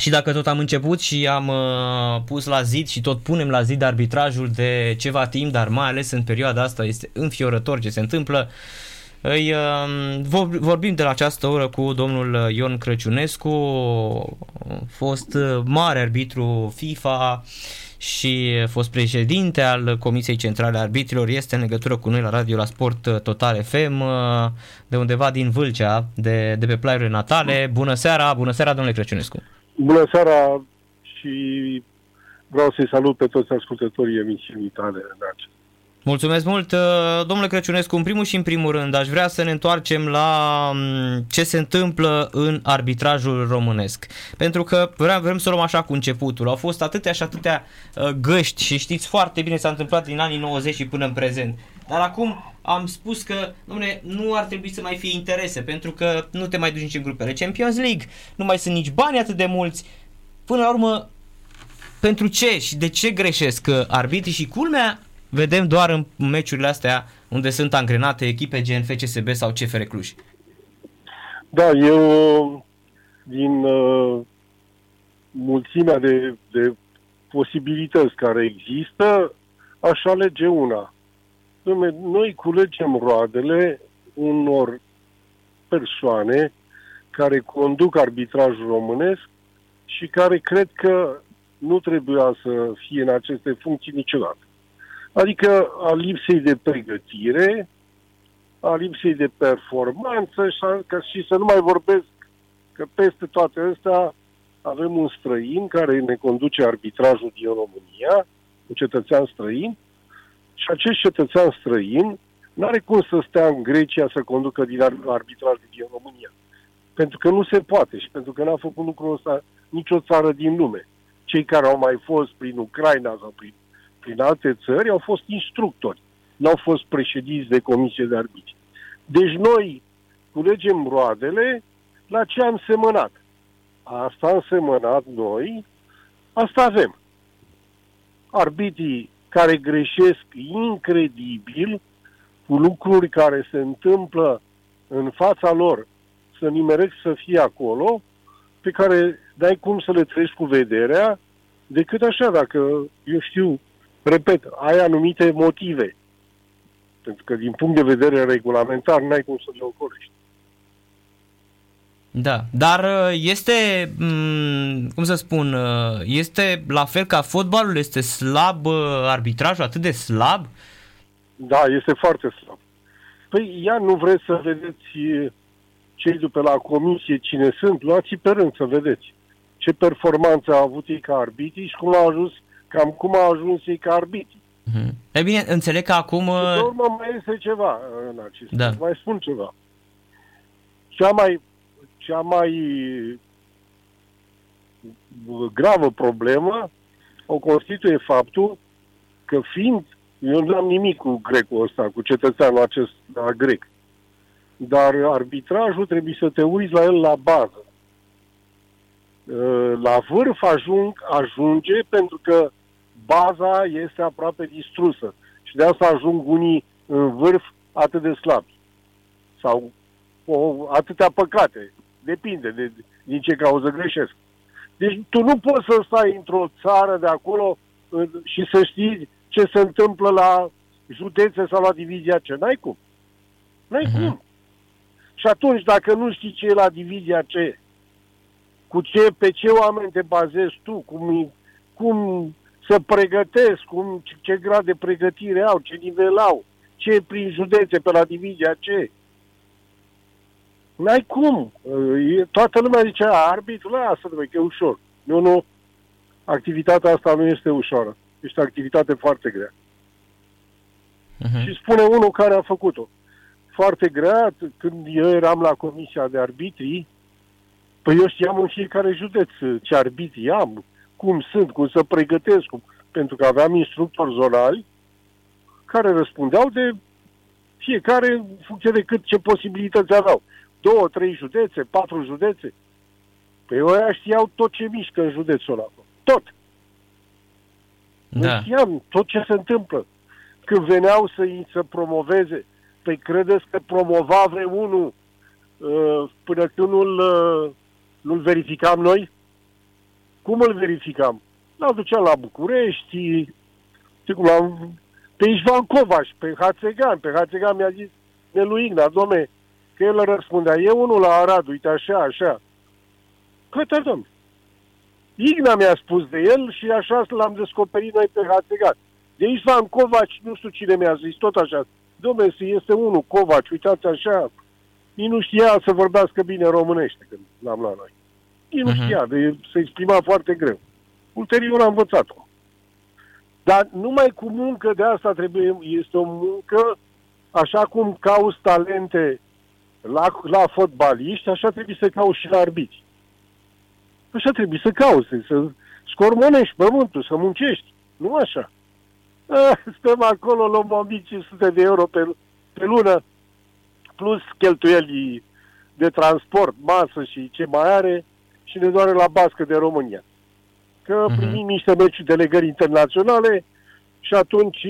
Și dacă tot am început și am uh, pus la zid și tot punem la zid arbitrajul de ceva timp, dar mai ales în perioada asta este înfiorător ce se întâmplă, îi, uh, vorbim de la această oră cu domnul Ion Crăciunescu, fost mare arbitru FIFA și fost președinte al Comisiei Centrale a Arbitrilor, este în legătură cu noi la radio la Sport Total FM, uh, de undeva din Vâlcea, de, de pe plaiurile natale. Bună seara, bună seara domnule Crăciunescu! Bună seara și vreau să-i salut pe toți ascultătorii emisiunii tale în acest Mulțumesc mult, uh, domnule Crăciunescu. În primul și în primul rând, aș vrea să ne întoarcem la um, ce se întâmplă în arbitrajul românesc. Pentru că vrem, vrem să luăm așa cu începutul. Au fost atâtea și atâtea uh, găști și știți foarte bine s-a întâmplat din anii 90 și până în prezent. Dar acum am spus că, domnule, nu ar trebui să mai fie interese, pentru că nu te mai duci nici în grupele Champions League, nu mai sunt nici bani atât de mulți. Până la urmă, pentru ce și de ce greșesc uh, arbitrii și culmea vedem doar în meciurile astea unde sunt angrenate echipe gen FCSB sau CFR Cluj. Da, eu din uh, mulțimea de, de posibilități care există, aș alege una. Noi culegem roadele unor persoane care conduc arbitrajul românesc și care cred că nu trebuia să fie în aceste funcții niciodată. Adică a lipsei de pregătire, a lipsei de performanță și, a, ca și să nu mai vorbesc că peste toate astea avem un străin care ne conduce arbitrajul din România, un cetățean străin, și acest cetățean străin nu are cum să stea în Grecia să conducă din arbitrajul din România. Pentru că nu se poate și pentru că n-a făcut lucrul ăsta nicio țară din lume. Cei care au mai fost prin Ucraina sau prin prin alte țări au fost instructori, n-au fost președinți de comisie de arbitri. Deci noi culegem roadele la ce am semănat. Asta am semănat noi, asta avem. Arbitrii care greșesc incredibil cu lucruri care se întâmplă în fața lor, să nimeresc să fie acolo, pe care dai cum să le treci cu vederea, decât așa, dacă, eu știu, repet, ai anumite motive. Pentru că din punct de vedere regulamentar n-ai cum să le ocolești. Da, dar uh, este, mm, cum să spun, uh, este la fel ca fotbalul, este slab uh, arbitrajul, atât de slab? Da, este foarte slab. Păi ia nu vreți să vedeți cei după la comisie cine sunt, luați pe rând să vedeți ce performanță a avut ei ca arbitri și cum a ajuns cam cum a ajuns ei ca arbitri. Mm-hmm. E bine, înțeleg că acum... De uh, urmă mai este ceva în acest da. Mai spun ceva. Cea mai, cea mai gravă problemă o constituie faptul că fiind, eu nu am nimic cu grecul ăsta, cu cetățeanul acesta grec, dar arbitrajul trebuie să te uiți la el la bază. Uh, la vârf ajung, ajunge pentru că baza este aproape distrusă. Și de asta ajung unii în vârf atât de slabi. Sau o, atâtea păcate. Depinde de, din ce cauză greșesc. Deci tu nu poți să stai într-o țară de acolo și să știi ce se întâmplă la județe sau la divizia ce. N-ai cum. N-ai uh-huh. cum. Și atunci, dacă nu știi ce e la divizia ce, cu ce, pe ce oameni te bazezi tu, cum, cum să pregătesc, cum, ce grad de pregătire au, ce nivel au, ce prin județe pe la divizia ce. N-ai cum. E, toată lumea zice, arbitru, lasă că e ușor. Nu, nu. Activitatea asta nu este ușoară. Este o activitate foarte grea. Uh-huh. Și spune unul care a făcut-o. Foarte grea, când eu eram la comisia de arbitri, păi eu știam în fiecare județ ce arbitri am, cum sunt, cum să pregătesc, cum, pentru că aveam instructori zonali care răspundeau de fiecare în funcție de cât ce posibilități aveau. Două, trei județe, patru județe. Păi ăia știau tot ce mișcă în județul ăla. Tot. Da. știam tot ce se întâmplă. Când veneau să să promoveze, păi credeți că promova vreunul uh, până când nu-l, uh, nu-l verificam noi? Cum îl verificam? L-am duceam la București, știi cum l-am... Pe Ișvan Covaș, pe Hațegan, pe Hațegan mi-a zis Nelu Igna, domne, că el răspundea, e unul la Arad, uite așa, așa. Cătă, domne. Igna mi-a spus de el și așa l-am descoperit noi pe Hațegan. De Ișvan Covaci, nu știu cine mi-a zis, tot așa. Domne, este unul, Covaci, uitați așa. Nici nu știa să vorbească bine românește când l-am luat noi. Nici nu uh-huh. știa, de, se exprima foarte greu. Ulterior am învățat-o. Dar numai cu muncă de asta trebuie, este o muncă, așa cum cauți talente la, la fotbaliști, așa trebuie să cauți și la arbitri. Așa trebuie să cauți, să scormonești pământul, să muncești. Nu așa. Ah, stăm acolo, luăm 1500 de euro pe, pe lună, plus cheltuielii de transport, masă și ce mai are, și ne doare la bască de România. Că uh-huh. primim niște meciuri delegări internaționale și atunci,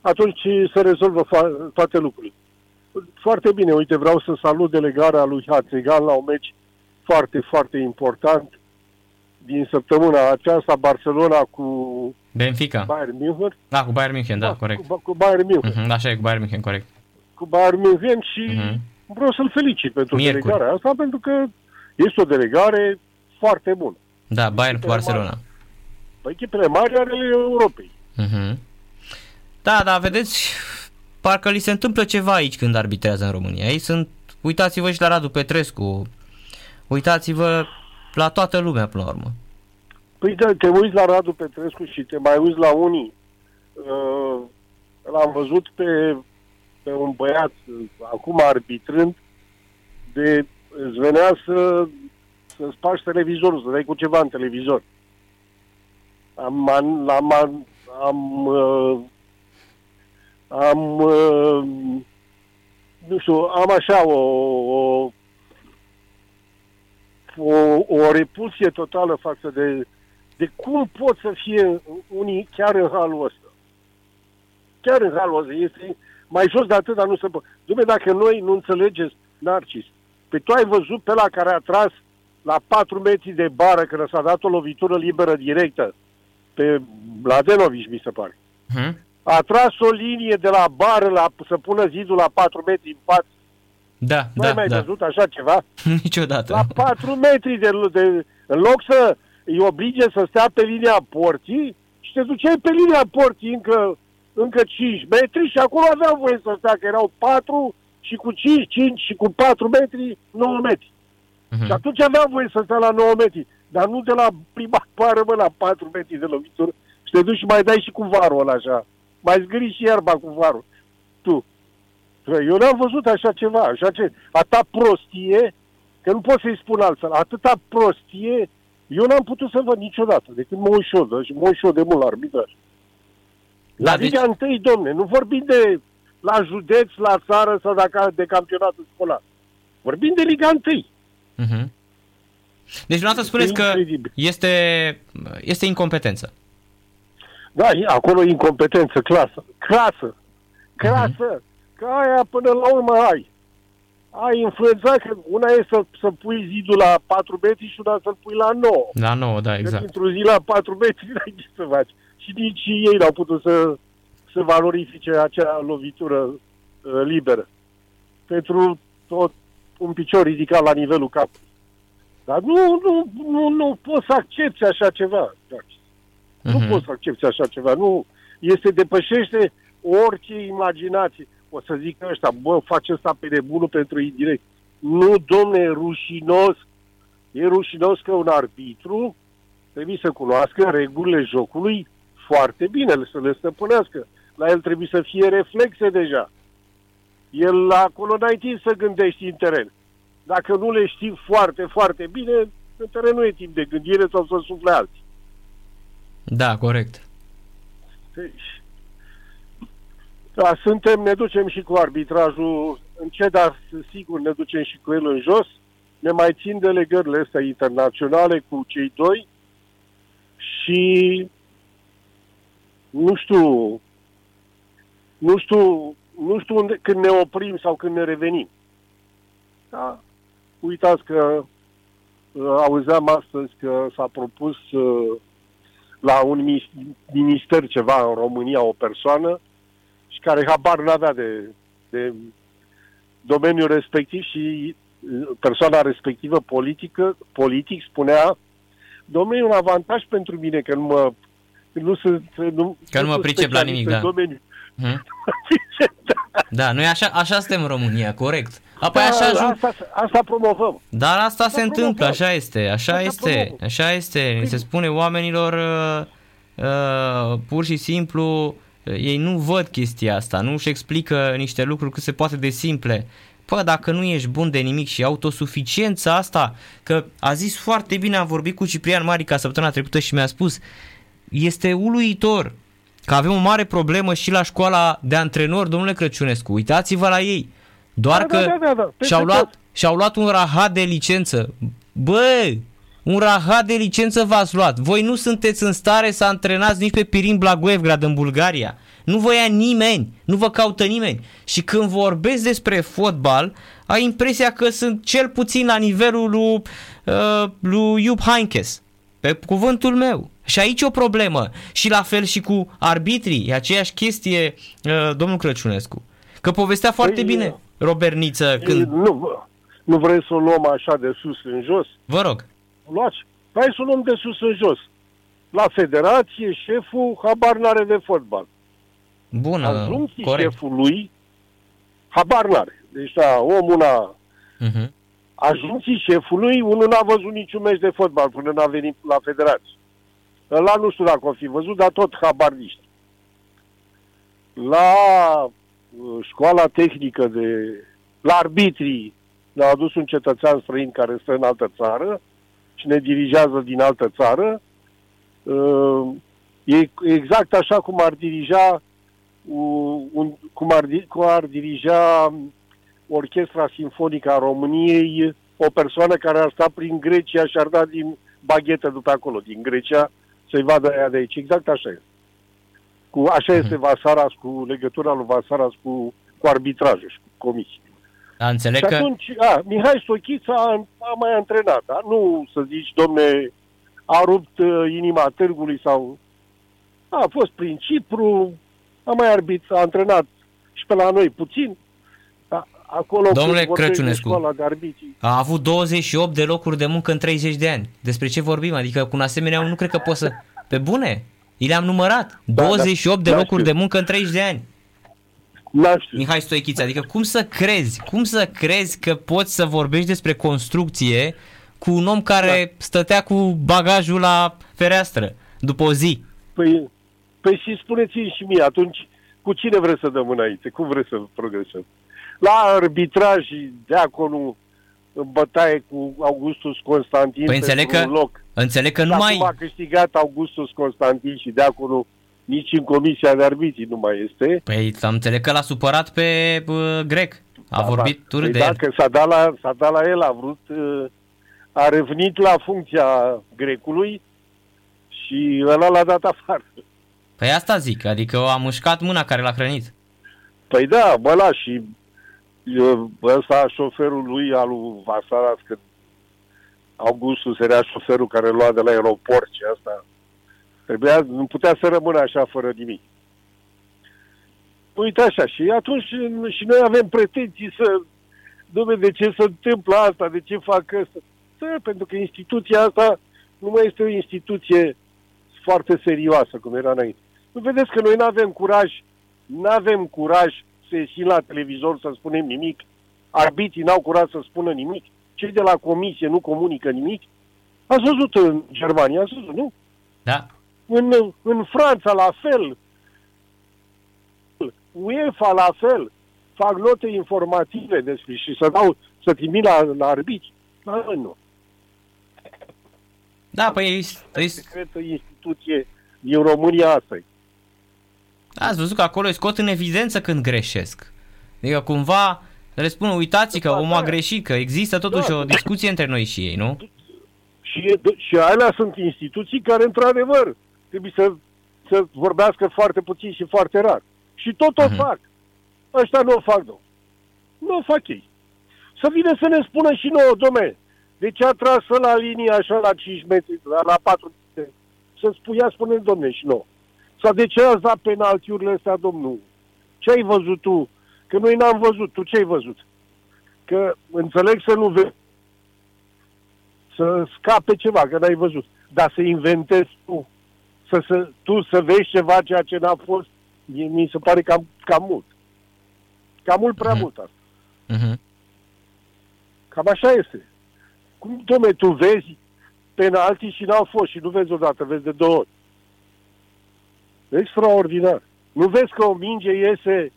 atunci se rezolvă fa- toate lucrurile. Foarte bine, uite, vreau să salut delegarea lui Hatzegan la un meci foarte, foarte important din săptămâna aceasta, Barcelona cu Benfica. Bayern München. Da, cu Bayern München, da, da corect. Cu, cu Bayern München. Uh-huh, așa e, cu Bayern München, corect. Cu Bayern München și uh-huh. vreau să-l felicit pentru Miercuri. delegarea asta, pentru că este o delegare foarte bună. Da, Bayern cu Barcelona. Mari, păi echipele mari ale Europei. Uh-huh. Da, da, vedeți, parcă li se întâmplă ceva aici când arbitrează în România. Ei sunt, uitați-vă și la Radu Petrescu, uitați-vă la toată lumea până la urmă. Păi da, te uiți la Radu Petrescu și te mai uiți la unii. Uh, l-am văzut pe, pe un băiat, acum arbitrând, de îți venea să, să spargi televizorul, să dai cu ceva în televizor. Am, am, am, am, am, uh, am uh, nu știu, am așa o, o, o, o repulsie totală față de, de cum pot să fie unii chiar în halul ăsta. Chiar în halul ăsta. Este mai jos de atât, dar nu se poate. Dumne, dacă noi nu înțelegeți, Narcis, pe tu ai văzut pe la care a tras la 4 metri de bară când s-a dat o lovitură liberă directă pe Mladenovici, mi se pare. Hmm? A tras o linie de la bară la, să pună zidul la 4 metri în față. Da, nu da, ai mai da. văzut așa ceva? Niciodată. La 4 metri de, de, în loc să îi oblige să stea pe linia porții și te duceai pe linia porții încă, încă 5 metri și acolo avea voie să stea, că erau 4 și cu 5, 5 și cu 4 metri, 9 metri. Uh-huh. Și atunci avea voie să stea la 9 metri, dar nu de la prima pară, mă, la 4 metri de lovitură și te duci și mai dai și cu varul ăla așa. Mai zgâri și iarba cu varul. Tu. Eu n-am văzut așa ceva, așa ce, atâta prostie, că nu pot să-i spun altfel, atâta prostie eu n-am putut să văd niciodată, decât mă uit și mă uit de mult la arbitraj. La da, Liga deci... 1, domne, nu vorbim de la județ, la țară sau dacă de campionatul școlar. Vorbim de Liga 1. Uh-huh. Deci dumneavoastră spuneți că este, este incompetență. Da, acolo e incompetență, clasă. Clasă. Clasă. Uh-huh. Că aia până la urmă ai ai influențat că una e să, să pui zidul la 4 metri și una să-l pui la 9. La 9, da, exact. Deci într-o zi la 4 metri n-ai ce să faci. Și nici ei n-au putut să, să valorifice acea lovitură uh, liberă. Pentru tot un picior ridicat la nivelul capului. Dar nu, nu, nu, nu poți să accepti așa ceva. Uh-huh. Nu mhm. poți să accepti așa ceva. Nu, este depășește orice imaginație o să zic ăștia, bă, face ăsta pe nebunul pentru indirect. Nu, domne, e rușinos. E rușinos că un arbitru trebuie să cunoască regulile jocului foarte bine, să le stăpânească. La el trebuie să fie reflexe deja. El acolo n-ai timp să gândești în teren. Dacă nu le știi foarte, foarte bine, în teren nu e timp de gândire sau să sufle alții. Da, corect. Deci, da, suntem, ne ducem și cu arbitrajul ce, dar sigur ne ducem și cu el în jos. Ne mai țin delegările astea internaționale cu cei doi și nu știu, nu știu, nu știu unde, când ne oprim sau când ne revenim. Da? Uitați că auzeam astăzi că s-a propus uh, la un minister ceva în România o persoană și care habar n-avea de, de domeniul respectiv și uh, persoana respectivă politică, politic spunea domnule, e un avantaj pentru mine că nu mă nu sunt nu, că nu mă pricep la nimic, da. Domeniu. Hmm? da, noi așa, așa suntem în România, corect. Apoi da, așa ajung... asta, asta promovăm. Dar asta, asta se întâmplă, așa este, așa asta este, promovăm. așa este. Se spune oamenilor uh, uh, pur și simplu uh, ei nu văd chestia asta, nu își explică niște lucruri cât se poate de simple. Păi, dacă nu ești bun de nimic și autosuficiența asta, că a zis foarte bine, am vorbit cu Ciprian Marica săptămâna trecută și mi-a spus, este uluitor că avem o mare problemă și la școala de antrenori, domnule Crăciunescu. Uitați-vă la ei. Doar da, că da, da, da, da. Și-au, luat, și-au luat un rahat de licență. Bă, un rahat de licență v-ați luat. Voi nu sunteți în stare să antrenați nici pe Pirin Blagoevgrad în Bulgaria. Nu vă ia nimeni, nu vă caută nimeni. Și când vorbesc despre fotbal, ai impresia că sunt cel puțin la nivelul lui, uh, lui Iub Heinkes. Pe cuvântul meu. Și aici o problemă. Și la fel și cu arbitrii. E aceeași chestie, uh, domnul Crăciunescu. Că povestea foarte păi, bine Robert Niță. Când... Nu, nu vrei să o luăm așa de sus în jos? Vă rog. Luați. Hai să o luăm de sus în jos. La federație, șeful habar n-are de fotbal. Bună, Ajunții corect. șeful lui habar n-are. Deci, da, omul a... Uh-huh. Ajunții șefului, unul n-a văzut niciun meci de fotbal până n-a venit la federație. La nu știu dacă o fi văzut, dar tot habar niște. La uh, școala tehnică de... La arbitrii ne-a adus un cetățean străin care stă în altă țară și ne dirigează din altă țară. Uh, e exact așa cum ar dirija un, cum, ar, cum ar dirija Orchestra Sinfonică a României o persoană care ar sta prin Grecia și ar da din baghetă după acolo, din Grecia, să-i vadă aia de aici. Exact așa este. Cu, așa uh-huh. este Vasaras, cu legătura lui Vasaras cu, cu arbitrajul și cu comisii. Da, înțeleg și atunci, că... a, Mihai Stochița a, a mai antrenat, da? Nu să zici, domne, a rupt uh, inima târgului sau... A fost prin Cipru, a mai arbit, a antrenat și pe la noi puțin. A, acolo Domnule Crăciunescu, de a avut 28 de locuri de muncă în 30 de ani. Despre ce vorbim? Adică cu un asemenea nu cred că poți să... Pe bune? I le-am numărat. Da, 28 da, de locuri știu. de muncă în 30 de ani. Mihai Stoichiță, adică cum să crezi, cum să crezi că poți să vorbești despre construcție cu un om care da. stătea cu bagajul la fereastră după o zi? Păi, păi și spuneți-mi și mie, atunci cu cine vreți să dăm înainte? Cum vreți să progresăm? La arbitraj, deaconul în bătaie cu Augustus Constantin păi înțeleg că, un loc. Înțeleg că nu mai... a câștigat Augustus Constantin și deaconul nici în comisia de arbitri nu mai este. Păi am înțeleg că l-a supărat pe uh, grec. A da, vorbit da. păi de dacă el. s-a dat, la, s-a dat la el, a vrut, uh, a revenit la funcția grecului și ăla l-a dat afară. Păi asta zic, adică a mușcat mâna care l-a hrănit. Păi da, bă, la și ăsta șoferul lui al lui Vasaras, că Augustus era șoferul care lua de la aeroport și asta trebuia, nu putea să rămână așa fără nimic. Uite așa, și atunci și noi avem pretenții să, domne, de ce se întâmplă asta, de ce fac asta? Da, pentru că instituția asta nu mai este o instituție foarte serioasă, cum era înainte. Nu vedeți că noi nu avem curaj, nu avem curaj să ieșim la televizor să spunem nimic, arbitrii n-au curaj să spună nimic, cei de la comisie nu comunică nimic. Ați văzut în Germania, ați văzut, nu? Da. În, în Franța la fel, UEFA la fel, fac note informative despre și să dau, să trimit la, la arbitri. Da, nu. Da, păi... Secretă instituție din România asta Ați văzut că acolo îi scot în evidență când greșesc. Adică cumva le spun, uitați că omul a greșit, că există totuși da. o discuție între noi și ei, nu? Și, și alea sunt instituții care, într-adevăr, trebuie să, să vorbească foarte puțin și foarte rar. Și tot o uh-huh. fac. Ăștia nu o fac, nu. Nu o fac ei. Să vină să ne spună și nouă, domne, De ce a tras la linie așa la 5 metri, la, la 4 metri? Să spui, ia spune domne și nu. Sau de ce ați dat penaltiurile astea, domnul? Ce ai văzut tu? Că noi n-am văzut. Tu ce ai văzut? Că înțeleg să nu vezi să scape ceva, că n-ai văzut. Dar să inventezi tu, să, să, tu să vezi ceva ceea ce n-a fost, mi se pare cam, cam mult. Cam mult, prea uh-huh. mult asta. Uh-huh. Cam așa este. Cum, domne, tu vezi penalti și n-au fost și nu vezi odată, vezi de două ori. Extraordinar. Nu vezi că o minge iese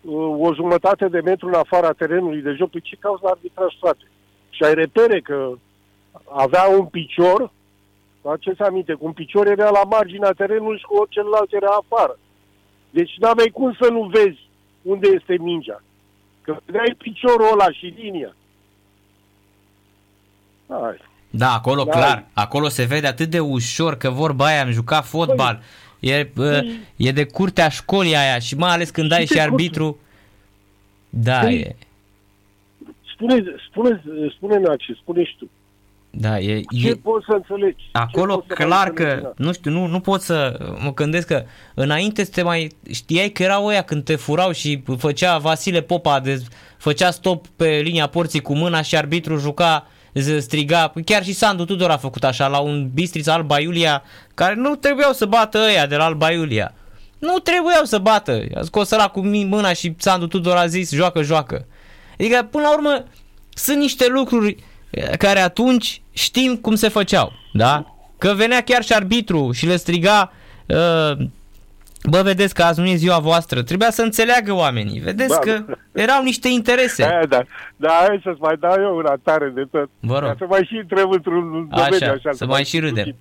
uh, o jumătate de metru în afara terenului de joc? Păi ce cauză arbitraj, frate? Și ai repere că avea un picior, faceți aminte, cu un picior era la marginea terenului și cu celălalt era afară. Deci n-aveai cum să nu vezi unde este mingea. Că vedeai piciorul ăla și linia. Hai. Da, acolo da. clar, acolo se vede atât de ușor că vorba aia, am jucat fotbal, păi, e, păi, e de curtea școlii aia și mai ales când ai și arbitru, da, păi, e. Spune, spune, spune Naci, spune și tu. Da, e, Ce e, poți să înțelegi? Acolo clar că, nu știu, nu, nu pot să mă gândesc că înainte să te mai știai că erau ăia când te furau și făcea Vasile Popa, de, făcea stop pe linia porții cu mâna și arbitru juca striga, chiar și Sandu Tudor a făcut așa la un Bistriț Alba Iulia, care nu trebuiau să bată ăia de la Alba Iulia. Nu trebuiau să bată. A scos ăla cu mâna și Sandu Tudor a zis joacă, joacă. Adică, până la urmă, sunt niște lucruri care atunci știm cum se făceau, da? Că venea chiar și arbitru și le striga uh, Bă, vedeți că azi nu e ziua voastră. Trebuia să înțeleagă oamenii. Vedeți da, că da. erau niște interese. Da, da. Da, hai să-ți mai dau eu una tare de tot. Vă rog. Ca să mai și întreb într-un domeniu așa. așa să mai și râdem.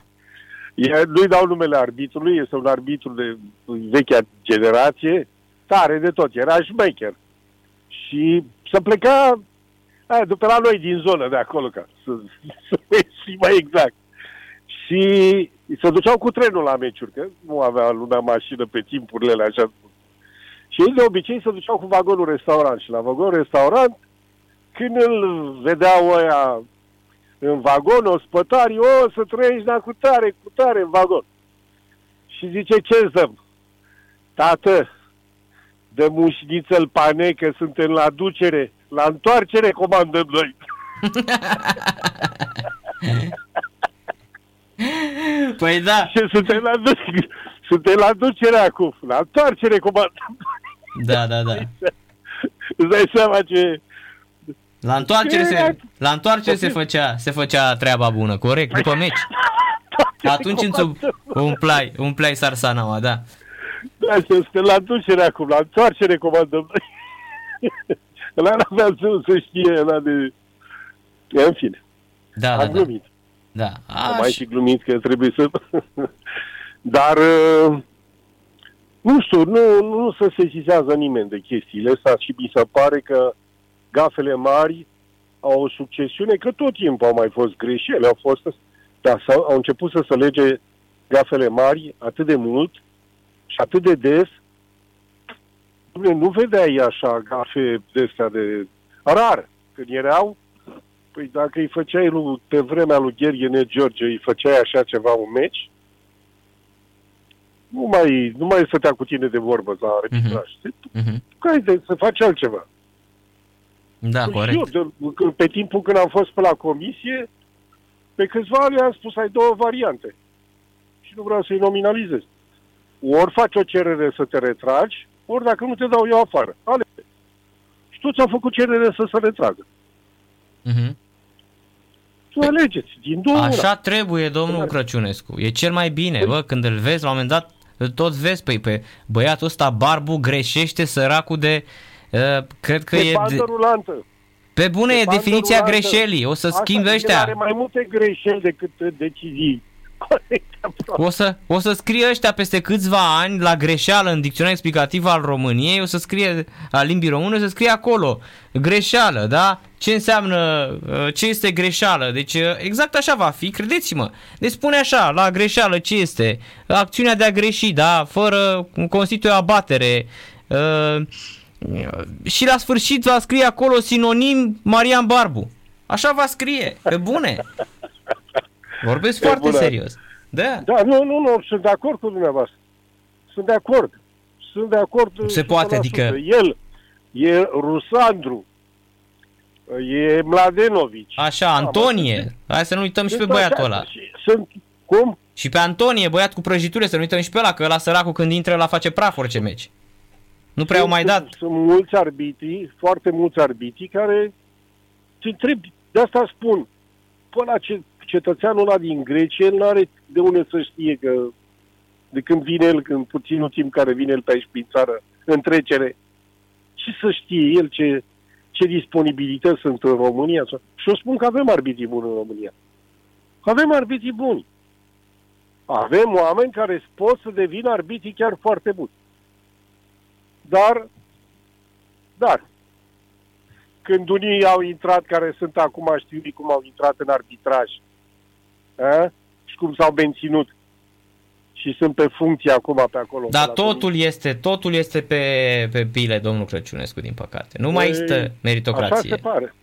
nu-i dau numele arbitrului, este un arbitru de vechea generație, tare de tot, era șmecher. Și să pleca aia, după la noi din zonă de acolo, ca să, să fie mai exact. Și se duceau cu trenul la meciuri, că nu avea lumea mașină pe timpurile așa. Și ei de obicei se duceau cu vagonul restaurant și la vagonul restaurant, când îl vedeau ăia în vagon, o spătari, o, să trăiești la cu tare, cu tare în vagon. Și zice, ce dăm? Tată, dă mușniță-l pane că suntem la ducere. La întoarcere comandăm noi. Păi da. Și suntem la, suntem la ducere acum. La întoarcere comandăm. Da, da, da. Îți dai seama ce... La întoarcere, se, la întoarcere se, făcea, se făcea treaba bună, corect, după meci. Atunci îți umplai, umplai sarsanaua, da. Da, și suntem la ducere acum, la întoarcere comandăm noi. Ăla n-avea să, să știe, ăla de... În fine. Da, Am da, glumit. Da. Am mai și glumit că trebuie să... Dar... Uh, nu știu, nu, nu se sesizează nimeni de chestiile astea și mi se pare că gafele mari au o succesiune, că tot timpul au mai fost greșeli, au fost, dar au început să se lege gafele mari atât de mult și atât de des. Nu vedeai așa gafe de astea de... Rar, când erau, păi dacă îi făceai lui, pe vremea lui Gherghene George, îi făceai așa ceva un meci, nu mai, nu mai stătea cu tine de vorbă la arbitraj. Uh-huh. Uh-huh. Care de să faci altceva? Da, păi corect. Eu, de, pe timpul când am fost pe la comisie, pe câțiva ani am spus ai două variante. Și nu vreau să-i nominalizez. Ori faci o cerere să te retragi, ori dacă nu te dau eu afară. Ale. Și toți au făcut cerere să se retragă. Uh-huh. Tu alegeți, din două Așa una. trebuie, domnul Crăciunescu. E cel mai bine, bă, când îl vezi, la un moment dat, tot vezi pe, pe băiatul ăsta, Barbu, greșește săracul de... Uh, cred că pe e... De, rulantă. Pe bune, pe e definiția rulantă. greșelii. O să schimbi ăștia. are mai multe greșeli decât decizii o să, o să scrie ăștia peste câțiva ani la greșeală în dicționarul explicativ al României, o să scrie a limbii române, o să scrie acolo greșeală, da? Ce înseamnă, uh, ce este greșeală? Deci uh, exact așa va fi, credeți-mă. Deci spune așa, la greșeală ce este? Acțiunea de a greși, da? Fără, constituie abatere. Uh, și la sfârșit va scrie acolo sinonim Marian Barbu. Așa va scrie, pe bune. Vorbesc Pe foarte bune. serios. Da. Da, nu, nu, nu, sunt de acord cu dumneavoastră. Sunt de acord. Sunt de acord. Se poate, 100%. adică- El, e Rusandru, e Mladenovici. Așa, Antonie. Hai să nu uităm și pe Sunt băiatul așa, ăla. și Sunt, cum? Și pe Antonie, băiat cu prăjitură, să nu uităm și pe ăla, că ăla săracul când intră la face praf orice meci. Nu prea au mai dat. Sunt, sunt mulți arbitri, foarte mulți arbitri care te întrebi, de asta spun, până la ce, cetățeanul ăla din Grecia, el nu are de unde să știe că de când vine el, în puținul timp care vine el pe aici prin țară, în trecere, ce să știe el ce, ce disponibilități sunt în România? Și eu spun că avem arbitri buni în România. Avem arbitri buni. Avem oameni care pot să devină arbitri chiar foarte buni. Dar, dar, când unii au intrat, care sunt acum, știu cum au intrat în arbitraj, a? și cum s-au menținut și sunt pe funcție acum pe acolo. Dar pe la totul este, totul este pe, pe pile, domnul Crăciunescu, din păcate. Nu mai Ei, există Așa se meritocrație. pare.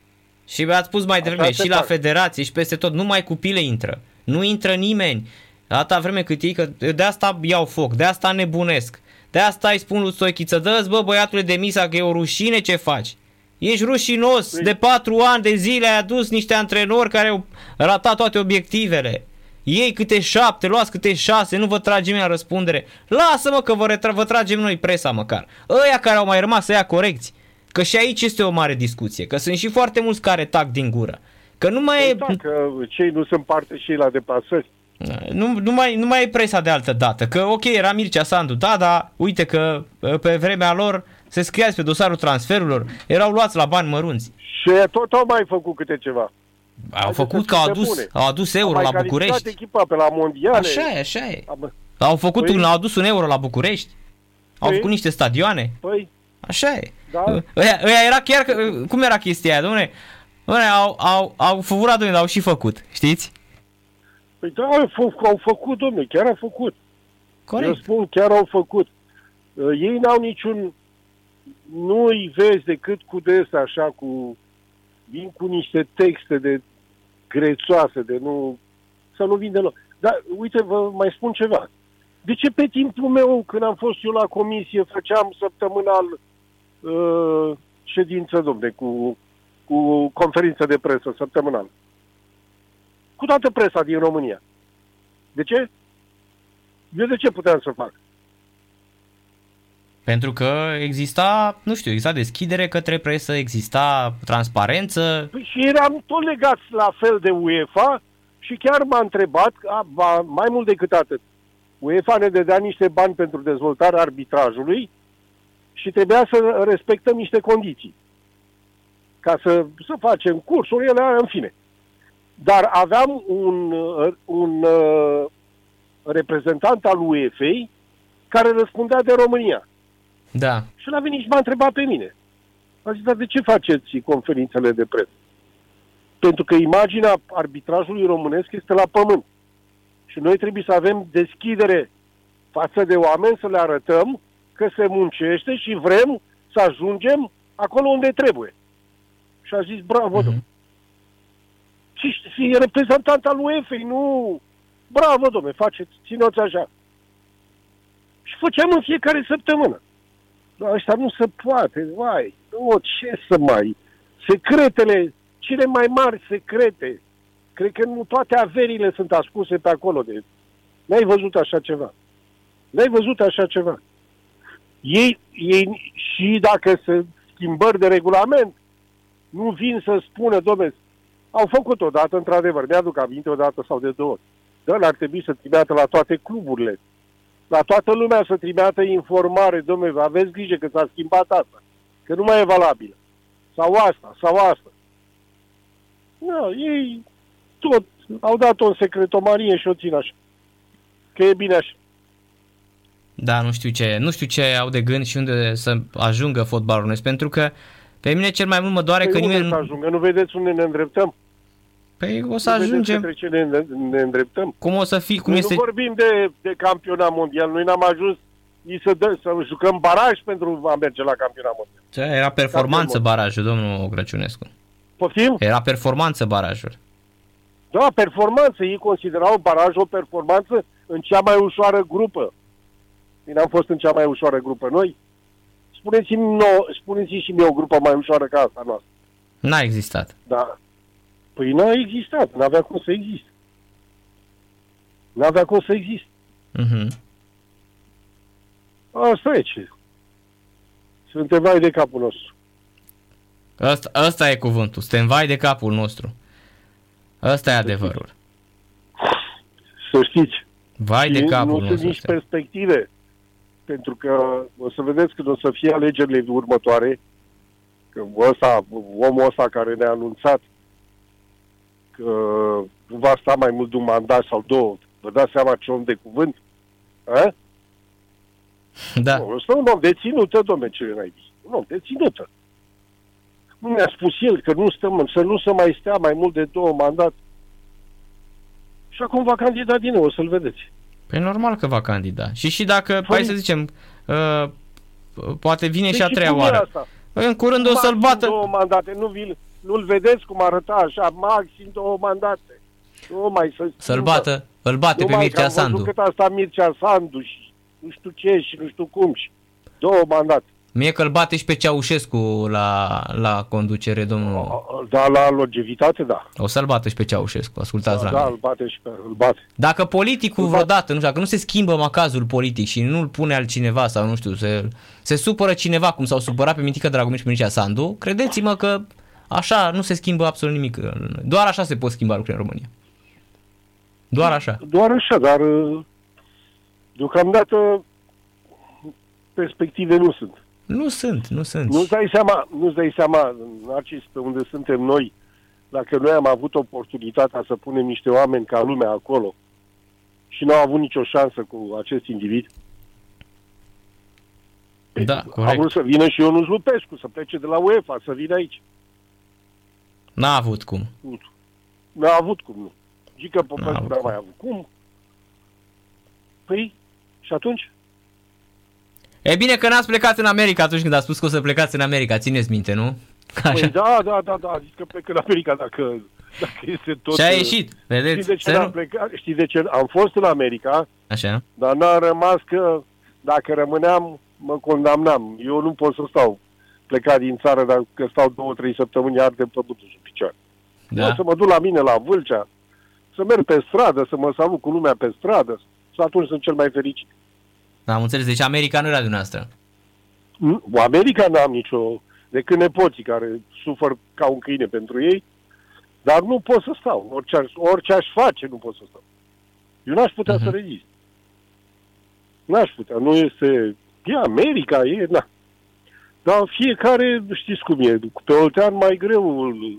Și ați spus mai Așa devreme, se și la pare. federație și peste tot, numai cu pile intră. Nu intră nimeni. Atâta vreme cât ei, că de asta iau foc, de asta nebunesc. De asta îi spun lui Stoichiță, dă bă băiatule de misa că e o rușine ce faci. Ești rușinos, Păi- de patru ani de zile ai adus niște antrenori care au ratat toate obiectivele. Ei câte șapte, luați câte șase, nu vă tragem la răspundere. Lasă-mă că vă, retra- vă tragem noi presa măcar. Ăia care au mai rămas să ia corecți. Că și aici este o mare discuție, că sunt și foarte mulți care tac din gură. Că nu mai e, Păi da, că cei nu sunt parte și ei la deplasări. nu, nu, mai, nu mai e presa de altă dată. Că ok, era Mircea Sandu, da, dar uite că pe vremea lor se scria pe dosarul transferurilor, erau luați la bani mărunți. Și tot au mai făcut câte ceva. Au Haideți făcut să că au fim adus, bune. au adus Au euro mai la calificat București. echipa pe la mondiale. Așa e, așa e. Am- Au făcut Păi- un, au adus un euro la București. Au Păi- făcut niște stadioane. Păi, Așa e. Da. Ăia, ăia era chiar, că- cum era chestia aia, domnule? Domnule, au, au, au furat, domnule, dar au și făcut, știți? păi da, au, fă- au făcut, domnule, chiar au făcut. Eu Corect. spun, chiar au făcut. Uh, ei n-au niciun... Nu îi vezi decât cu des așa, cu... Vin cu niște texte de grețoase, de nu... Să nu vin deloc. Dar, uite, vă mai spun ceva. De ce pe timpul meu, când am fost eu la comisie, făceam săptămânal uh, ședință, domne, cu, cu conferință de presă săptămânal? Cu toată presa din România. De ce? Eu de ce puteam să fac? Pentru că exista, nu știu, exista deschidere către presă, exista transparență. Păi și eram tot legați la fel de UEFA și chiar m-a întrebat, a, ba, mai mult decât atât, UEFA ne dădea niște bani pentru dezvoltarea arbitrajului și trebuia să respectăm niște condiții ca să, să facem cursuri, ele, în fine. Dar aveam un, uh, un uh, reprezentant al UEFA care răspundea de România. Da. Și l-a venit și m-a întrebat pe mine. A zis, dar de ce faceți conferințele de presă? Pentru că imaginea arbitrajului românesc este la pământ. Și noi trebuie să avem deschidere față de oameni, să le arătăm că se muncește și vrem să ajungem acolo unde trebuie. Și a zis, bravo, Mhm. mm-hmm. Și, și e reprezentant al UEFA, nu... Bravo, domne, faceți, țineți așa. Și făceam în fiecare săptămână. Dar ăștia nu se poate, vai, nu, ce să mai... Secretele, cele mai mari secrete, cred că nu toate averile sunt ascunse pe acolo. De... N-ai văzut așa ceva. N-ai văzut așa ceva. Ei, ei și dacă se schimbări de regulament, nu vin să spună, domnule, au făcut odată, într-adevăr, mi-aduc aminte odată sau de două ori. Dar ar trebui să trimită la toate cluburile, la toată lumea să trimită informare, domnule, aveți grijă că s-a schimbat asta, că nu mai e valabilă. Sau asta, sau asta. Nu, ei tot au dat-o în secretomarie și o țin așa. Că e bine așa. Da, nu știu ce, nu știu ce au de gând și unde să ajungă fotbalul românesc, pentru că pe mine cel mai mult mă doare Păi că unde nimeni... să ajungă? Nu vedeți unde ne îndreptăm? Păi o să Nu vedeți ajungem. Către ce ne, ne îndreptăm? Cum o să fii, cum Noi este... nu vorbim de, de campionat mondial. Noi n-am ajuns ni să, dă, să jucăm baraj pentru a merge la campionat mondial. Ce, Era performanță Campion barajul, domnul Crăciunescu. Poftim? Era performanță barajul. Da, performanță. Ei considerau barajul o performanță în cea mai ușoară grupă. Bine, am fost în cea mai ușoară grupă noi. Spuneți-mi, nouă, spuneți și mie o grupă mai ușoară ca asta noastră. N-a existat. Da. Păi n-a existat. N-avea cum să existe. N-avea cum să existe. Mhm. Asta e ce. Suntem vai de capul nostru. Asta, asta e cuvântul. Suntem vai de capul nostru. Asta e adevărul. Să știți. Vai de Și capul nu sunt nostru. nici suntem. perspective. Pentru că o să vedeți când o să fie alegerile următoare, că ăsta, omul ăsta care ne-a anunțat că nu va sta mai mult de un mandat sau două, vă dați seama ce om de cuvânt? A? Da. Nu, ăsta e un om deținută, domne, ce n-ai zis. Un om deținută. Nu mi-a spus el că nu stăm, să nu se mai stea mai mult de două mandate. Și acum va candida din nou, o să-l vedeți. Păi normal că va candida. Și și dacă, Păi- hai să zicem, uh, poate vine și a Deci treia cum e oară. Asta? În curând o să-l Maxim bată. două mandate, nu vi nu-l vedeți cum arăta așa, maxim două mandate. Nu mai să Să-l bată, îl bate pe Numai că Mircea am văzut Sandu. cât asta Mircea Sandu și nu știu ce și nu știu cum și două mandate. Mie că îl bate și pe Ceaușescu la, la conducere, domnul. Da, la longevitate, da. O să-l bată și pe Ceaușescu, ascultați Da, la da, mine. îl bate și pe îl bate. Dacă politicul Îl bate. vreodată, nu știu, dacă nu se schimbă macazul politic și nu-l pune altcineva sau nu știu, se, se supără cineva cum s-au supărat pe Mitică Dragomir și pe Mircea Sandu, credeți-mă că așa nu se schimbă absolut nimic. Doar așa se pot schimba lucrurile în România. Doar așa. Doar așa, dar uh, deocamdată perspective nu sunt. Nu sunt, nu sunt. Nu-ți dai seama, nu-ți dai seama, Narcis, pe unde suntem noi, dacă noi am avut oportunitatea să punem niște oameni ca lumea acolo și nu au avut nicio șansă cu acest individ. Da, A corect. vrut să vină și Ionuț Lupescu, să plece de la UEFA, să vină aici. N-a avut cum. Nu. N-a avut cum, nu. Gică N-a Popescu avut n-a cum. mai avut cum. Păi, și atunci? E bine că n-ați plecat în America atunci când a spus că o să plecați în America, țineți minte, nu? Așa. Păi da, da, da, da, a zis că plec în America dacă, dacă este tot... și a uh, ieșit, Știi vedeți? de ce Să n-am nu- plecat? Știi de ce? Am fost în America, Așa. dar n-a rămas că dacă rămâneam, mă condamnam. Eu nu pot să stau plecat din țară dacă stau două, trei săptămâni arde pământul sub picioare. Da. Da. Să mă duc la mine la Vâlcea, să merg pe stradă, să mă salut cu lumea pe stradă, să atunci sunt cel mai fericit. Da, am înțeles. Deci America nu era de noastră. În America n-am nicio, decât nepoții care sufăr ca un câine pentru ei, dar nu pot să stau. Orice aș, orice aș face, nu pot să stau. Eu n-aș putea Mhm. să rezist. N-aș putea. Nu este... E America, e... Na. Dar fiecare, știți cum e, pe Oltean mai greu îl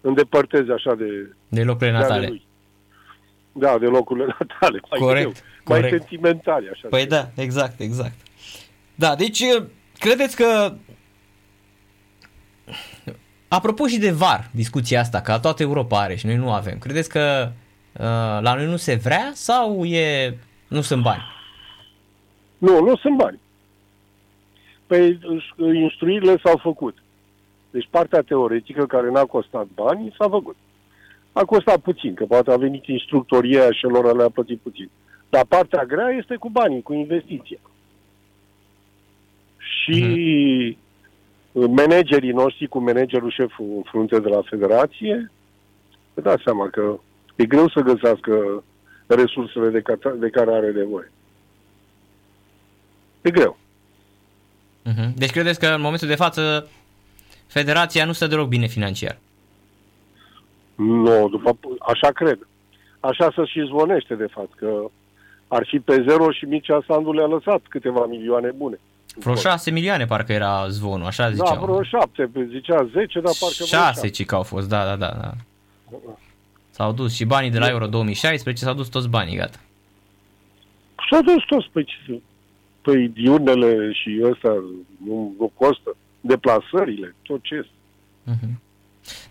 îndepărtezi așa de, De locurile de ale natale. lui. Da, de locurile natale. Mai Corect, greu. Mai corect. sentimentale, așa. Păi da, exact, exact. Da, deci credeți că apropo și de VAR, discuția asta, că toată Europa are și noi nu avem. Credeți că uh, la noi nu se vrea sau e nu sunt bani? Nu, nu sunt bani. Păi instruirile s-au făcut. Deci partea teoretică care n-a costat bani s-a făcut. A costat puțin, că poate a venit instructoria aia și lor le-a plătit puțin. Dar partea grea este cu banii, cu investiția. Și managerii noștri, cu managerul șeful în frunte de la federație, vă dați seama că e greu să găsească resursele de care, de care are nevoie. E greu. Uh-huh. Deci credeți că în momentul de față federația nu stă deloc bine financiar? Nu, după, așa cred. Așa să și zvonește, de fapt, că ar fi pe zero și Mircea Sandu le-a lăsat câteva milioane bune. Vreo 6 milioane parcă era zvonul, așa Da, ziceau. vreo șapte, zicea zece, dar parcă vreo 6 ci că au fost, da, da, da, da. S-au dus și banii de la Euro 2016, s-au dus toți banii, gata. S-au dus toți, păi, ce- păi diurnele și ăsta nu, nu costă, deplasările, tot ce este. Mhm.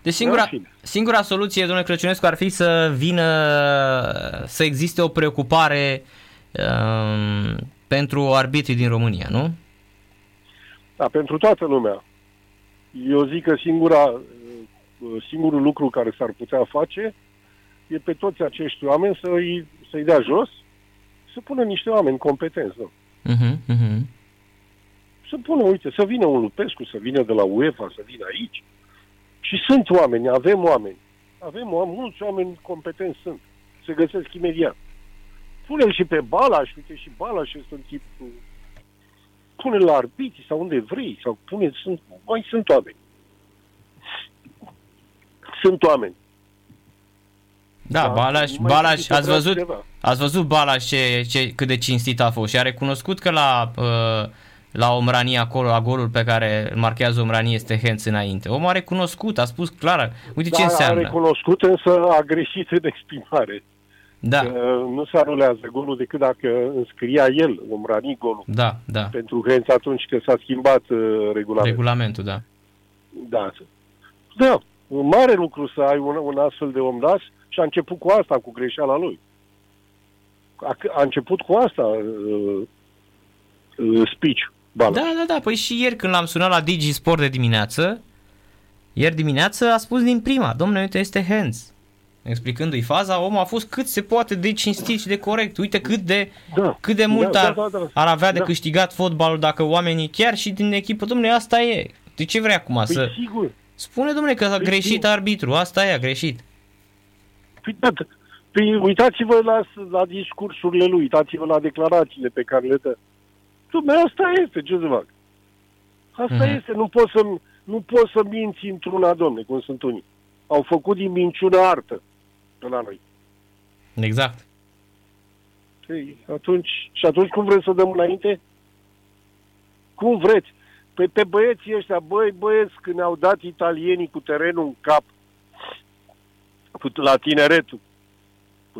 Deci singura, În fine. singura soluție, domnule Crăciunescu, ar fi să vină, să existe o preocupare um, pentru arbitrii din România, nu? Da, pentru toată lumea. Eu zic că singura uh, uh, singurul lucru care s-ar putea face e pe toți acești oameni să-i, să-i dea jos, să pună niște oameni competenți. Nu? Uh-huh, uh-huh. Să pună, uite, să vină un Lupescu, să vină de la UEFA, să vină aici. Și sunt oameni, avem oameni. Avem oameni, mulți oameni competenți sunt. Se găsesc imediat. Pune-l și pe Balaș, uite și Balaș este un tip... Pune-l la arbitri sau unde vrei, sau pune sunt, mai sunt oameni. Sunt oameni. Da, Da, Balaș, nu mai Balaș știu ați ce văzut, ceva. Ați văzut Balaș ce, ce, cât de cinstit a fost și a recunoscut că la, uh, la Omranie acolo, la golul pe care îl marchează Omranie este hands înainte. Omul a recunoscut, a spus clar, uite ce Da, a înseamnă. recunoscut, însă a greșit în exprimare. Da, Că nu se anulează golul decât dacă înscria el, Omrani, golul. da, da, Pentru Hens atunci când s-a schimbat uh, regulamentul. regulamentul, da. Da. Da, un mare lucru să ai un, un astfel de om das și a început cu asta, cu greșeala lui. A, a început cu asta uh, uh, speech. Bala. Da, da, da, păi și ieri când l-am sunat la Digi Sport de dimineață, ieri dimineață a spus din prima, domnule, uite, este hands. Explicându-i faza, omul a fost cât se poate de cinstit și de corect. Uite cât de, Da. cât de mult Da, ar, da, da, da. ar avea de Da. câștigat fotbalul dacă oamenii chiar și din echipă, domnule, asta e. De ce vrei acum Păi să... sigur. Spune, domnule, că a Păi greșit sigur. arbitru, asta e, a greșit. Păi, da, păi uitați-vă la, la discursurile lui, uitați-vă la declarațiile pe care le dă. Dumne, asta este, ce să fac? Asta Mhm. este, nu poți să, nu poți să minți într-una, domne, cum sunt unii. Au făcut din minciună artă de la noi. Exact. Păi, atunci, și atunci cum vreți să dăm înainte? Cum vreți? Păi pe băieții ăștia, băi, băieți, când ne-au dat italienii cu terenul în cap, cu, la tineretul,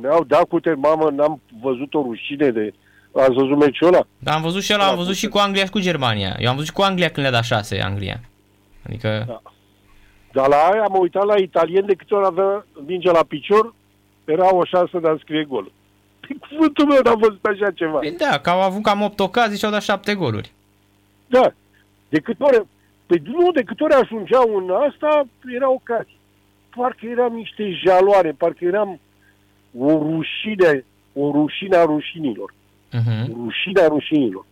ne-au dat cu terenul, mamă, n-am văzut o rușine de... Ați văzut meciul ăla? Dar am văzut și ăla, Da, am văzut și cu Anglia și cu Germania. Eu am văzut și cu Anglia când le-a dat șase Anglia. Adică, Da. Dar la aia am uitat la italien de câte ori avea mingea la picior, era o șansă de a scrie gol. Pe cuvântul meu n-am văzut așa ceva. Păi da, că au avut cam 8 ocazii și au dat 7 goluri. Da. De câte ori, păi nu, de câte ori ajungeau în asta, era ocazie. Parcă eram niște jaloare, parcă eram o rușine, o rușine a rușinilor. Uh-huh. O rușine a rușinilor.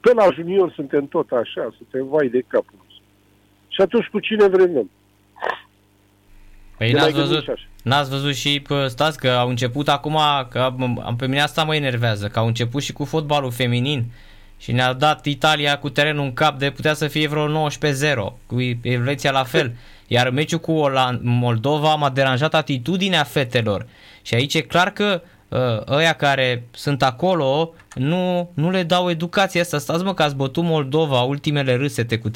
Pe la junior suntem tot așa, suntem vai de capul nostru. Și atunci cu cine vrem noi? Păi Ne mai n-ați gândim văzut, și așa. n-ați văzut și, pă, stați că au început acum, că am- pe mine asta mă enervează, că au început și cu fotbalul feminin și ne-a dat Italia cu terenul în cap de putea să fie vreo 19-0, cu Elveția la fel. Iar meciul cu Oland- Moldova m-a deranjat atitudinea fetelor. Și aici e clar că uh, ăia care sunt acolo nu, nu le dau educația asta. Stați mă că ați bătut Moldova ultimele râsete cu 3-0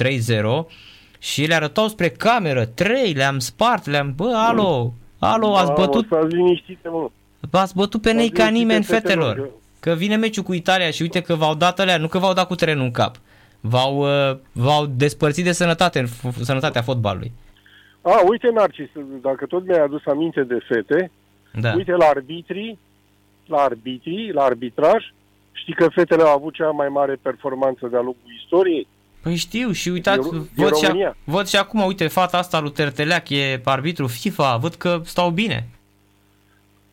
și le arătau spre cameră, 3, le-am spart, le-am, bă, alo, alo, ați Mamă, bătut, Stați liniștite, mă. ați bătut pe nei Stați ca liniștite, nimeni, fetelor, fetelor. că- Că vine meciul cu Italia și uite că v-au dat alea, nu că v-au dat cu terenul în cap. V-au, uh, v-au despărțit de sănătate, în f- sănătatea fotbalului. A, uite, Narcis, dacă tot mi-ai adus aminte de fete, Da. Uite la arbitrii, la arbitrii, la arbitraj, știi că fetele au avut cea mai mare performanță de-a lungul istoriei? Păi știu și uitați, E Ro- e văd și, România. văd și acum, uite, fata asta lui Terteleac e arbitru FIFA, văd că stau bine.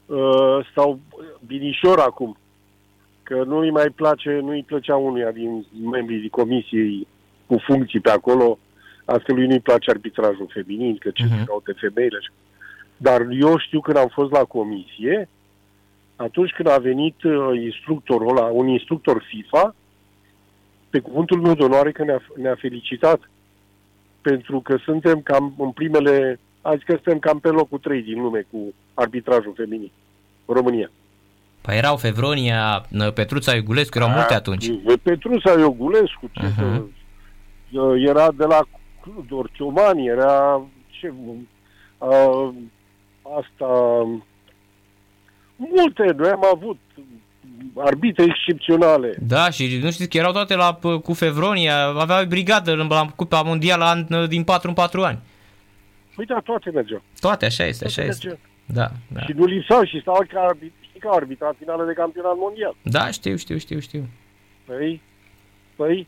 Uh, sau binișor acum, că nu îi mai place, nu îi plăcea unuia din membrii comisiei cu funcții pe acolo, asta lui nu-i place arbitrajul feminin, că ce Mhm. uh-huh. caute femeile. și- Dar eu știu când am fost la comisie, atunci când a venit uh, instructorul ăla, un instructor FIFA, pe cuvântul meu de onoare că ne-a, ne-a felicitat pentru că suntem cam în primele, azi că suntem cam pe locul 3 din lume cu arbitrajul feminin în România. Păi erau Fevronia, N- Petruța Iugulescu, erau multe atunci. Petruța Iogulescu, ce Mhm. să, uh, era de la Tudor Ciomani, era ce, uh, asta, multe, noi am avut arbitre excepționale. Da, și nu știți că erau toate la, p- cu Fevronia, aveau brigadă în- la Cupa Mondială an, din 4 în 4 ani. Păi da, toate mergeau. Toate, așa este, așa Toate este. mergeau. Da, da. Și nu lipsau și stau ca arbit, știi, ca arbitra finală de campionat mondial. Da, știu, știu, știu, știu. Păi, păi,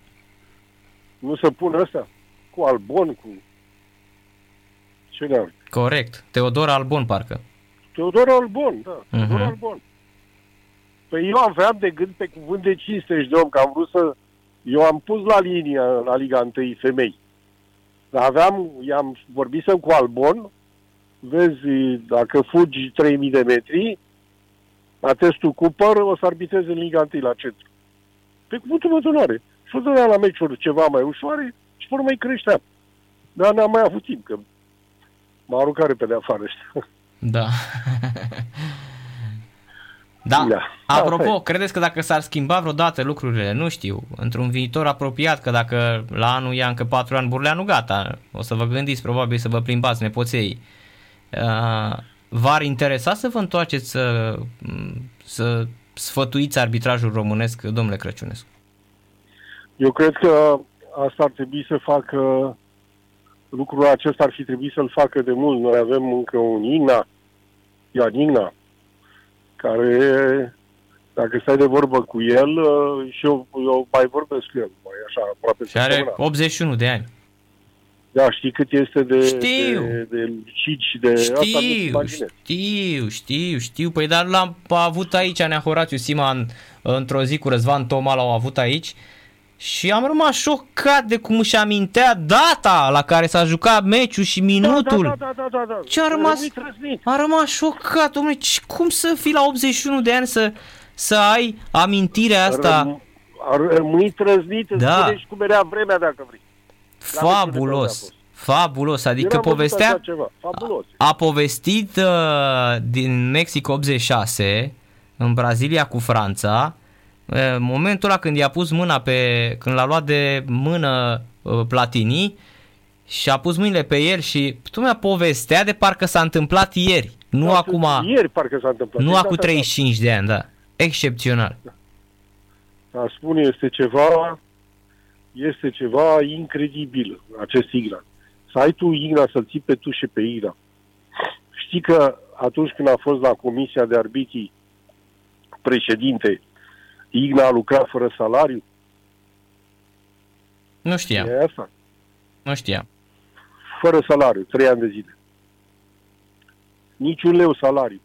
nu se pun ăsta cu Albon, cu... Cine ar? Corect. Teodor Albon, parcă. Teodor Albon, da. Teodor Mhm. Albon. Păi eu aveam de gând pe cuvânt de 50 de om, că am vrut să... Eu am pus la linia la Liga 1 femei. Dar aveam, i-am vorbisem cu Albon, vezi, dacă fugi 3000 de metri, la testul Cooper o să arbitrezi în Liga 1 la centru. Pe cuvântul meu de onoare. Și o dădea la meciuri ceva mai ușoare și pe urmă mai creșteam. Dar n-am mai avut timp, că m-a aruncat repede afară ăștia. Da. da. Da. Apropo, Asta e. credeți că dacă s-ar schimba vreodată lucrurile, nu știu, într-un viitor apropiat, că dacă la anul ia încă 4 ani Burleanu, gata, o să vă gândiți probabil să vă plimbați nepoței. Uh, v-ar interesa să vă întoarceți să, să sfătuiți arbitrajul românesc, domnule Crăciunescu? Eu cred că asta ar trebui să facă, lucrul acesta ar fi trebuit să-l facă de mult. Noi avem încă un Igna, Ian Igna, care, dacă stai de vorbă cu el, uh, și eu, eu mai vorbesc cu el, mai așa, aproape Și are săptămâna. 81 de ani. Da, știi cât este de, Știu. de, de lucid și de... asta nu-ți Știu, imaginezi. știu, știu, știu. Păi dar l-am avut aici, Nea Horațiu Sima în, într-o zi cu Răzvan Toma l-au avut aici și am rămas șocat de cum își amintea data la care s-a jucat meciul și minutul. Da, da, da, da, da, da. Ce a rămas? Rămâi trăznit. Am rămas șocat, domnule, ce- cum să fii la 81 de ani să, să ai amintirea asta Răm- ar rămâi trăznit, îți Da. spune și cum era vremea dacă vrei. la meciul de pe unde a fabulos, fost. fabulos, adică N-am văzut povestea, așa Ceva. Fabulos. a povestit uh, din Mexic 86 în Brazilia cu Franța uh, momentul ăla când i-a pus mâna pe când l-a luat de mână uh, Platini și a pus mâinile pe el și tu mi-a povestea de parcă s-a întâmplat ieri, nu Da, acum, Ieri parcă s-a întâmplat. nu Exact acum așa. 35 de ani, da. Excepțional. A spune este ceva, este ceva incredibil, acest Igna. Să ai tu Igna, să-l ții pe tu și pe Igna. Știi că atunci când a fost la Comisia de Arbitrii președinte, Igna a lucrat fără salariu? Nu știam, E asta. nu știam. Fără salariu, trei ani de zile. Niciun leu salariu.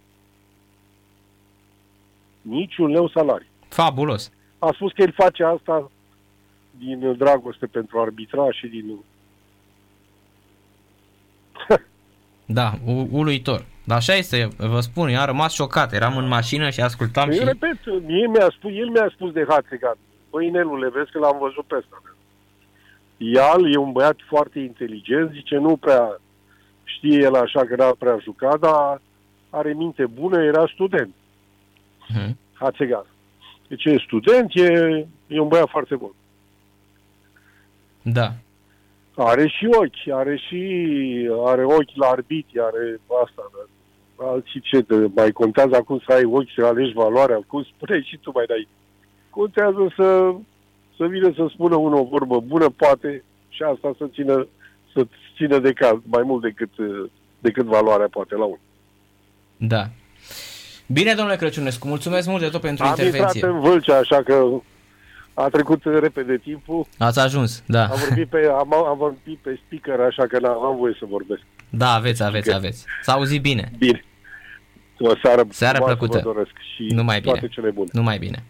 Niciun leu salariu. Fabulos. A spus că el face asta din dragoste pentru arbitraj și din... Da, u- uluitor. Dar așa este, vă spun, eu am rămas șocat. Eram în mașină și ascultam Eu și... repet, mie mi-a spus, el mi-a spus de Hatzegat. Băi, Nelule, vezi că l-am văzut pe ăsta. El e un băiat foarte inteligent, zice, nu prea știe el așa că n-a prea jucat, dar are minte bună, era student. Mhm. Hatzegat. Deci e student, e, e un băiat foarte bun. Da. Are și ochi, are și are ochi la arbitri, are asta. Dar alții ce, te, mai contează acum să ai ochi, să alegi valoarea, cum spune și tu mai dai. Contează să, să vină să spună unul o vorbă bună, poate, și asta să țină, să țină de caz mai mult decât, decât valoarea poate la unul. Da. Bine, domnule Crăciunescu, mulțumesc mult de tot pentru Am intrat intervenție. în Vâlcea, așa că a trecut repede timpul. Ați ajuns, da. Am vorbit pe, am, am vorbit pe speaker, așa că n-am voie să vorbesc. Da, aveți, aveți, aveți. S-a auzit bine. Bine. O seară, Seară frumoasă plăcută. Vă doresc și Numai bine. toate cele bune. Numai bine.